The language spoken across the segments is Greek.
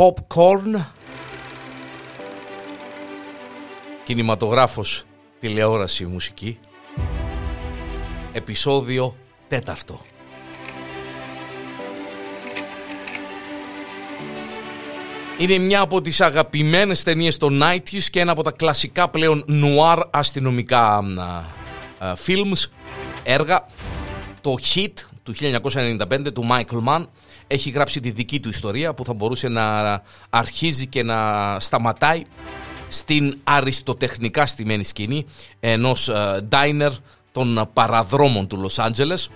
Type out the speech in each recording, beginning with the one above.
Popcorn. Κινηματογράφος Τηλεόραση Μουσική. Επισόδιο τέταρτο. Είναι μια από τις αγαπημένες ταινίες των 90's και ένα από τα κλασικά πλέον νουάρ αστυνομικά films, έργα. Το Hit του 1995 του Michael Mann έχει γράψει τη δική του ιστορία που θα μπορούσε να αρχίζει και να σταματάει στην αριστοτεχνικά στημένη σκηνή ενός diner των παραδρόμων του Λος Άντζελες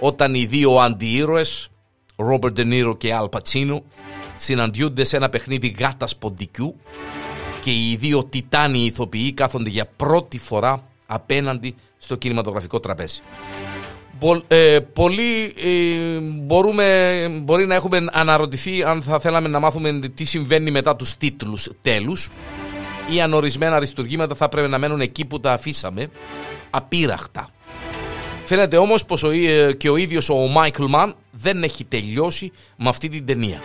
όταν οι δύο αντιήρωες Robert De Niro και Al Pacino συναντιούνται σε ένα παιχνίδι γάτας ποντικού και οι δύο τιτάνιοι ηθοποιοί κάθονται για πρώτη φορά απέναντι στο κινηματογραφικό τραπέζι. Ε, πολλοί ε, μπορούμε, μπορεί να έχουμε αναρωτηθεί αν θα θέλαμε να μάθουμε τι συμβαίνει μετά τους τίτλους τέλους ή αν ορισμένα αριστουργήματα θα πρέπει να μένουν εκεί που τα αφήσαμε απείραχτα. Φαίνεται όμως πως ο, ε, και ο ίδιος ο Μάικλ Μαν δεν έχει τελειώσει με αυτή την ταινία.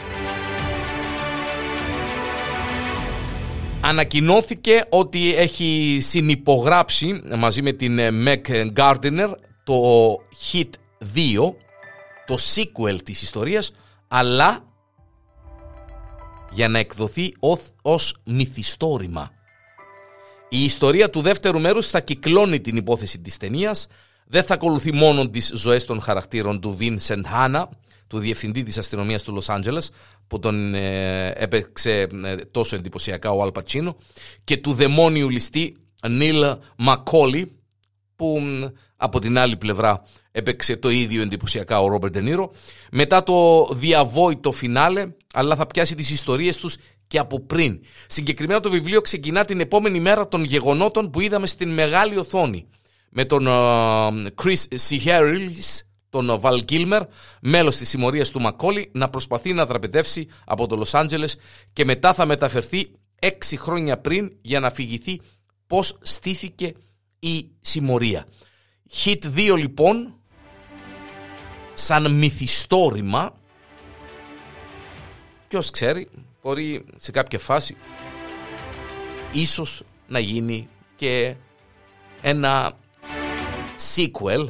Ανακοινώθηκε ότι έχει συνυπογράψει μαζί με την Meg Gardiner το Hit 2, το sequel της ιστορίας, αλλά για να εκδοθεί ως μυθιστόρημα. Η ιστορία του δεύτερου μέρους θα κυκλώνει την υπόθεση της ταινίας. δεν θα ακολουθεί μόνο τις ζωές των χαρακτήρων του Vincent Hanna, του διευθυντή της αστυνομίας του Λος Άντζελες, που τον ε, έπαιξε ε, τόσο εντυπωσιακά ο Αλ Πατσίνο, και του δαιμόνιου ληστή Νίλ Μακόλι, που από την άλλη πλευρά έπαιξε το ίδιο εντυπωσιακά ο Ρόμπερτ Ντενίρο. Μετά το διαβόητο φινάλε, αλλά θα πιάσει τις ιστορίες τους και από πριν. Συγκεκριμένα το βιβλίο ξεκινά την επόμενη μέρα των γεγονότων που είδαμε στην μεγάλη οθόνη. Με τον uh, Chris Siheris, τον Βαλ Κίλμερ, μέλος της συμμορίας του Μακόλι, να προσπαθεί να δραπετεύσει από το Λος Άντζελες και μετά θα μεταφερθεί έξι χρόνια πριν για να αφηγηθεί πώς στήθηκε η συμμορία. Hit 2 λοιπόν, σαν μυθιστόρημα, ποιος ξέρει, μπορεί σε κάποια φάση ίσως να γίνει και ένα sequel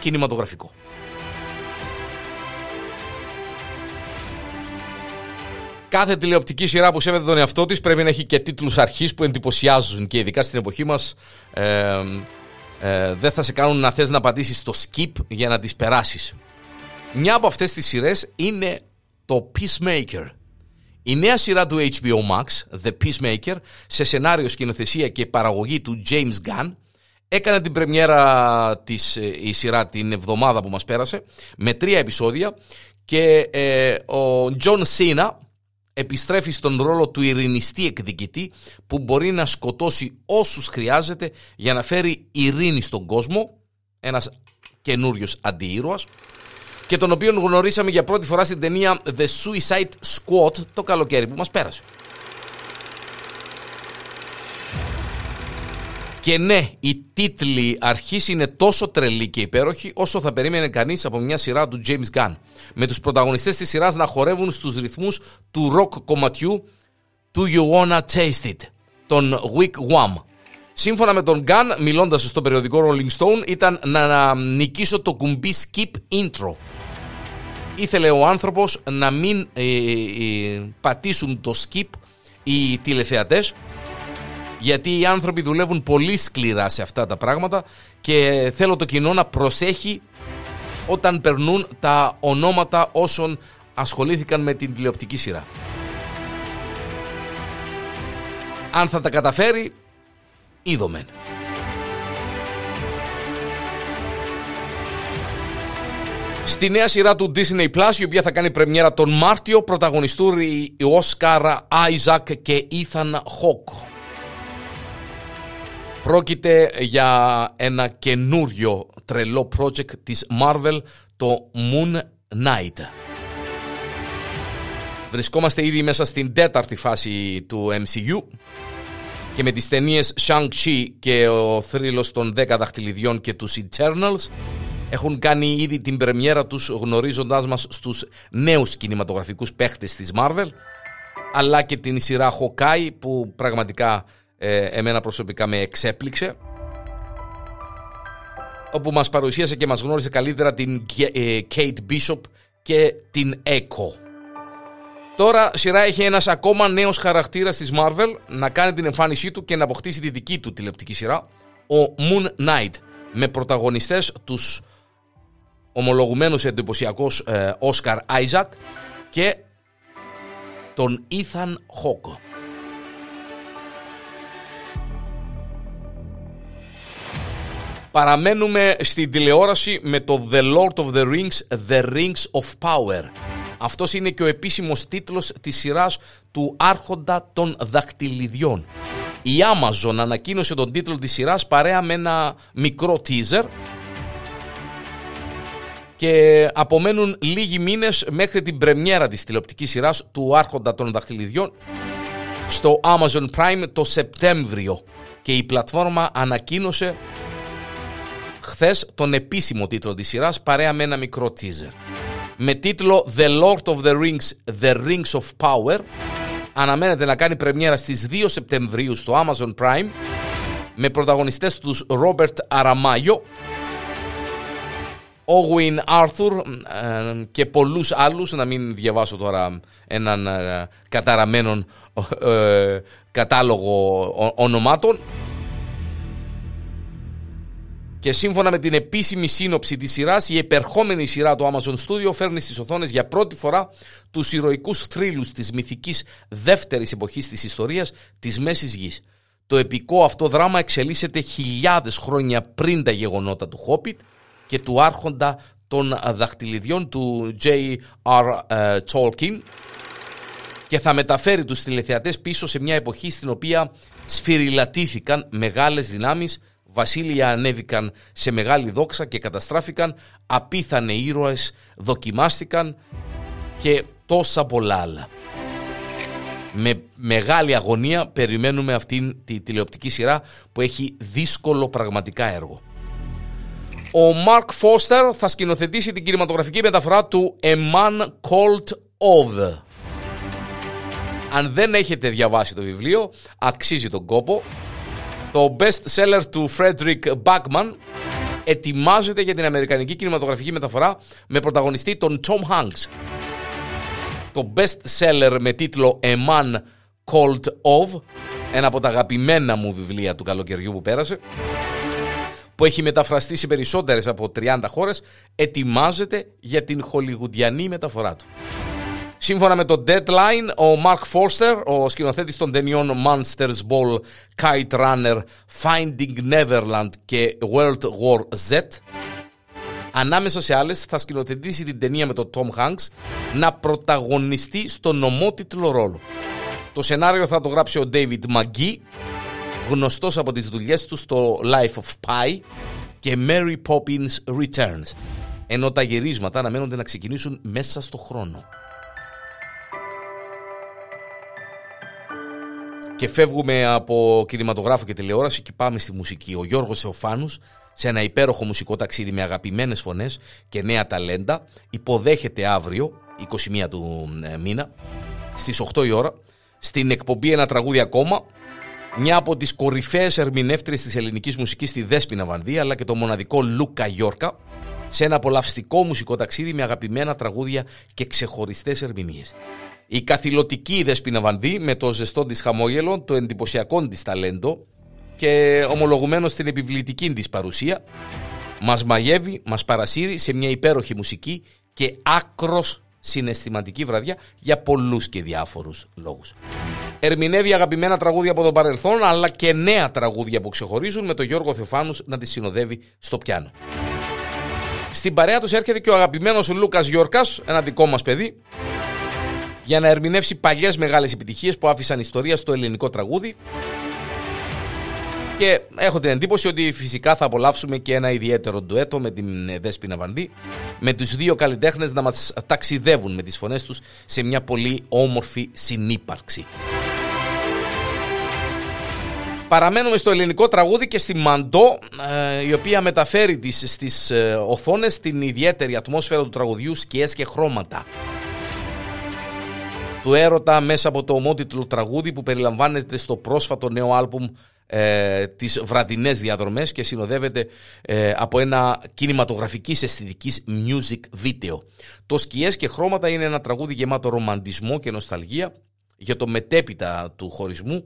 κινηματογραφικό. Κάθε τηλεοπτική σειρά που σέβεται τον εαυτό της πρέπει να έχει και τίτλους αρχής που εντυπωσιάζουν και ειδικά στην εποχή μας ε, ε, δεν θα σε κάνουν να θες να πατήσεις το skip για να τις περάσεις. Μια από αυτές τις σειρές είναι το Peacemaker. Η νέα σειρά του HBO Max, The Peacemaker, σε σενάριο, σκηνοθεσία και παραγωγή του James Gunn, έκανε την πρεμιέρα της ε, η σειρά την εβδομάδα που μας πέρασε, με τρία επεισόδια και ε, ο John Cena επιστρέφει στον ρόλο του ειρηνιστή εκδικητή που μπορεί να σκοτώσει όσους χρειάζεται για να φέρει ειρήνη στον κόσμο, ένας καινούριος αντιήρωας και τον οποίο γνωρίσαμε για πρώτη φορά στην ταινία The Suicide Squad το καλοκαίρι που μας πέρασε. Και ναι, οι τίτλοι αρχής είναι τόσο τρελοί και υπέροχοι όσο θα περίμενε κανείς από μια σειρά του James Gunn. Με τους πρωταγωνιστές της σειράς να χορεύουν στους ρυθμούς του ροκ κομματιού Do You Wanna Taste It, τον Wick Wham. Σύμφωνα με τον Gunn, μιλώντας στο περιοδικό Rolling Stone, ήταν να νικήσω το κουμπί skip intro. Ήθελε ο άνθρωπος να μην ε, ε, ε, πατήσουν το skip οι τηλεθεατές γιατί οι άνθρωποι δουλεύουν πολύ σκληρά σε αυτά τα πράγματα και θέλω το κοινό να προσέχει όταν περνούν τα ονόματα όσων ασχολήθηκαν με την τηλεοπτική σειρά. Αν θα τα καταφέρει, είδομεν. Στη νέα σειρά του Disney Plus, η οποία θα κάνει πρεμιέρα τον Μάρτιο, πρωταγωνιστούν οι Όσκαρ Άιζακ και Ethan Hawke. Πρόκειται για ένα καινούριο τρελό project της Marvel, το Moon Knight. Βρισκόμαστε ήδη μέσα στην τέταρτη φάση του MCU και με τις ταινίες Shang-Chi και ο θρύλος των 10 δαχτυλιδιών και τους Eternals έχουν κάνει ήδη την πρεμιέρα τους γνωρίζοντάς μας στους νέους κινηματογραφικούς παίχτες της Marvel αλλά και την σειρά Hawkeye που πραγματικά ε, εμένα προσωπικά με εξέπληξε όπου μας παρουσίασε και μας γνώρισε καλύτερα την ε, Kate Bishop και την Echo. Τώρα σειρά έχει ένας ακόμα νέος χαρακτήρας της Marvel να κάνει την εμφάνισή του και να αποκτήσει τη δική του τηλεοπτική σειρά, ο Moon Knight, με πρωταγωνιστές τους ομολογουμένους εντυπωσιακούς ε, Oscar Isaac και τον Ethan Hawke. Παραμένουμε στην τηλεόραση με το The Lord of the Rings, The Rings of Power. Αυτός είναι και ο επίσημος τίτλος της σειράς του Άρχοντα των Δακτυλιδιών. Η Amazon ανακοίνωσε τον τίτλο της σειράς παρέα με ένα μικρό teaser και απομένουν λίγοι μήνες μέχρι την πρεμιέρα της τηλεοπτικής σειράς του Άρχοντα των Δαχτυλιδιών στο Amazon Prime το Σεπτέμβριο και η πλατφόρμα ανακοίνωσε χθες τον επίσημο τίτλο της σειράς παρέα με ένα μικρό teaser. Με τίτλο The Lord of the Rings, The Rings of Power αναμένεται να κάνει πρεμιέρα στις 2 Σεπτεμβρίου στο Amazon Prime με πρωταγωνιστές τους Robert Αραμάγιο Owen Arthur ε, και πολλούς άλλους, να μην διαβάσω τώρα έναν ε, καταραμένο ε, κατάλογο ονομάτων. Και σύμφωνα με την επίσημη σύνοψη της σειράς, η επερχόμενη σειρά του Amazon Studio φέρνει στις οθόνες για πρώτη φορά τους ηρωικούς θρύλους της μυθικής δεύτερης εποχής της ιστορίας της Μέσης Γης. Το επικό αυτό δράμα εξελίσσεται χιλιάδες χρόνια πριν τα γεγονότα του Hobbit και του άρχοντα των δαχτυλιδιών του J.R. Ε, Tolkien και θα μεταφέρει τους τηλεθεατές πίσω σε μια εποχή στην οποία σφυριλατήθηκαν μεγάλες δυνάμεις, βασίλεια ανέβηκαν σε μεγάλη δόξα και καταστράφηκαν, απίθανε ήρωες δοκιμάστηκαν και τόσα πολλά άλλα. Με μεγάλη αγωνία περιμένουμε αυτήν τη τηλεοπτική σειρά που έχει δύσκολο πραγματικά έργο. Ο Mark Foster θα σκηνοθετήσει την κινηματογραφική μεταφορά του A Man Called Ove. Αν δεν έχετε διαβάσει το βιβλίο, αξίζει τον κόπο. Το best seller του Frederick Backman ετοιμάζεται για την αμερικανική κινηματογραφική μεταφορά με πρωταγωνιστή τον Tom Hanks. Το best seller με τίτλο A Man Called Ove, ένα από τα αγαπημένα μου βιβλία του καλοκαιριού που πέρασε, που έχει μεταφραστεί σε περισσότερες από 30 χώρες, ετοιμάζεται για την χολιγουντιανή μεταφορά του. Σύμφωνα με το Deadline, ο Mark Forster, ο σκηνοθέτης των ταινιών Monsters Ball, Kite Runner, Finding Neverland και World War Z, ανάμεσα σε άλλες θα σκηνοθετήσει την ταινία με τον Tom Hanks να πρωταγωνιστεί στο νομότιτλο ρόλο. Το σενάριο θα το γράψει ο David McGee γνωστός από τις δουλειές του στο Life of Pi και Mary Poppins Returns, ενώ τα γυρίσματα αναμένονται να ξεκινήσουν μέσα στο χρόνο. Και φεύγουμε από κινηματογράφο και τηλεόραση και πάμε στη μουσική. Ο Γιώργος Σεοφάνους, σε ένα υπέροχο μουσικό ταξίδι με αγαπημένες φωνές και νέα ταλέντα, υποδέχεται αύριο, 21 του ε, μήνα, στις 8 η ώρα, στην εκπομπή ένα τραγούδι ακόμα, μια από τις κορυφαίες ερμηνεύτριες της ελληνικής μουσικής στη Δέσποινα Βανδύ αλλά και το μοναδικό Λούκα Γιόρκα σε ένα απολαυστικό μουσικό ταξίδι με αγαπημένα τραγούδια και ξεχωριστές ερμηνείες. Η καθηλωτική Δέσποινα Βανδύ με το ζεστό της χαμόγελο, το εντυπωσιακό της ταλέντο και ομολογουμένο στην επιβλητική της παρουσία μας μαγεύει, μας παρασύρει σε μια υπέροχη μουσική και άκρος συναισθηματική βραδιά για πολλούς και διάφορους λόγους. Ερμηνεύει αγαπημένα τραγούδια από το παρελθόν αλλά και νέα τραγούδια που ξεχωρίζουν με τον Γιώργο Θεοφάνους να τη συνοδεύει στο πιάνο. Στην παρέα τους έρχεται και ο αγαπημένος Λούκας Γιόρκας, ένα δικό μας παιδί, για να ερμηνεύσει παλιές μεγάλες επιτυχίες που άφησαν ιστορία στο ελληνικό τραγούδι και έχω την εντύπωση ότι φυσικά θα απολαύσουμε και ένα ιδιαίτερο ντουέτο με την ε, Δέσποινα Βανδύ με τους δύο καλλιτέχνες να μας ταξιδεύουν με τις φωνές τους σε μια πολύ όμορφη συνύπαρξη. Παραμένουμε στο ελληνικό τραγούδι και στη Μαντό, ε, η οποία μεταφέρει τις, στις ε, οθόνες την ιδιαίτερη ατμόσφαιρα του τραγουδιού, σκιές και χρώματα. του έρωτα μέσα από το ομότιτλο τραγούδι που περιλαμβάνεται στο πρόσφατο νέο άλμπουμ ε, τις βραδινές διαδρομές και συνοδεύεται ε, από ένα κινηματογραφικής αισθητικής music video. Το «Σκιές και χρώματα» είναι ένα τραγούδι γεμάτο ρομαντισμό και νοσταλγία για το μετέπειτα του χωρισμού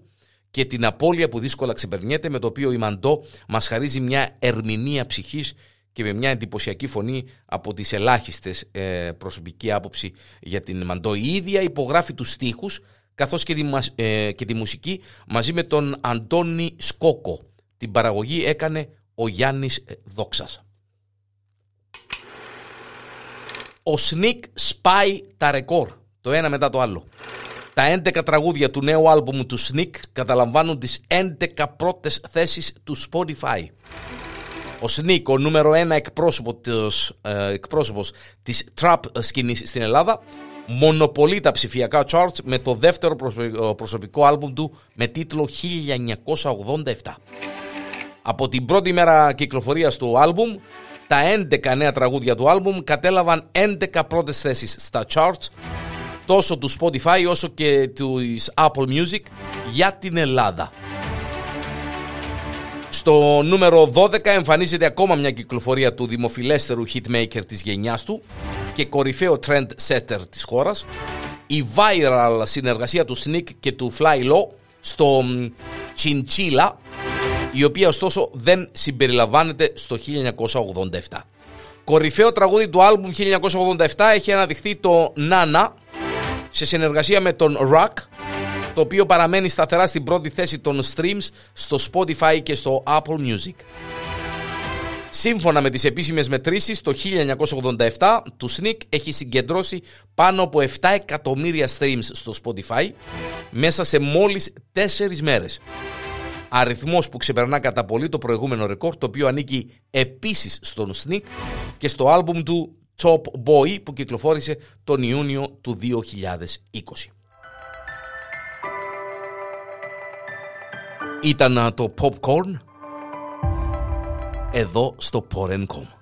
και την απώλεια που δύσκολα ξεπερνιέται με το οποίο η Μαντό μας χαρίζει μια ερμηνεία ψυχής και με μια εντυπωσιακή φωνή από τις ελάχιστες ε, προσωπική άποψη για την Μαντό. Η ίδια υπογράφει τους στίχους καθώς και τη, ε, και τη μουσική μαζί με τον Αντώνη Σκόκο. Την παραγωγή έκανε ο Γιάννης ε, Δόξας. Ο Σνίκ σπάει τα ρεκόρ, το ένα μετά το άλλο. Τα 11 τραγούδια του νέου άλμπουμ του Sneak καταλαμβάνουν τις 11 πρώτες θέσεις του Spotify. Ο Sneak, ο νούμερο 1 εκπρόσωπο της, ε, εκπρόσωπος της trap σκηνής στην Ελλάδα, μονοπολεί τα ψηφιακά charts με το δεύτερο προσωπικό άλμπουμ του με τίτλο 1987. Από την πρώτη μέρα κυκλοφορίας του άλμπουμ, τα 11 νέα τραγούδια του άλμπουμ κατέλαβαν 11 πρώτες θέσεις στα charts τόσο του Spotify όσο και του Apple Music για την Ελλάδα. Στο νούμερο 12 εμφανίζεται ακόμα μια κυκλοφορία του δημοφιλέστερου hitmaker της γενιάς του και κορυφαίο trend setter της χώρας, η viral συνεργασία του Sneak και του Fly Low στο Chinchilla, η οποία ωστόσο δεν συμπεριλαμβάνεται στο 1987. Κορυφαίο τραγούδι του άλμπουμ 1987 έχει αναδειχθεί το Nana σε συνεργασία με τον Rock το οποίο παραμένει σταθερά στην πρώτη θέση των streams στο Spotify και στο Apple Music. Σύμφωνα με τις επίσημες μετρήσεις, το 1987 του Sneak έχει συγκεντρώσει πάνω από 7 εκατομμύρια streams στο Spotify μέσα σε μόλις 4 μέρες. Αριθμός που ξεπερνά κατά πολύ το προηγούμενο ρεκόρ, το οποίο ανήκει επίσης στον Sneak και στο άλμπουμ του Top Boy που κυκλοφόρησε τον Ιούνιο του 2020. Ήταν το Popcorn εδώ στο Porencom.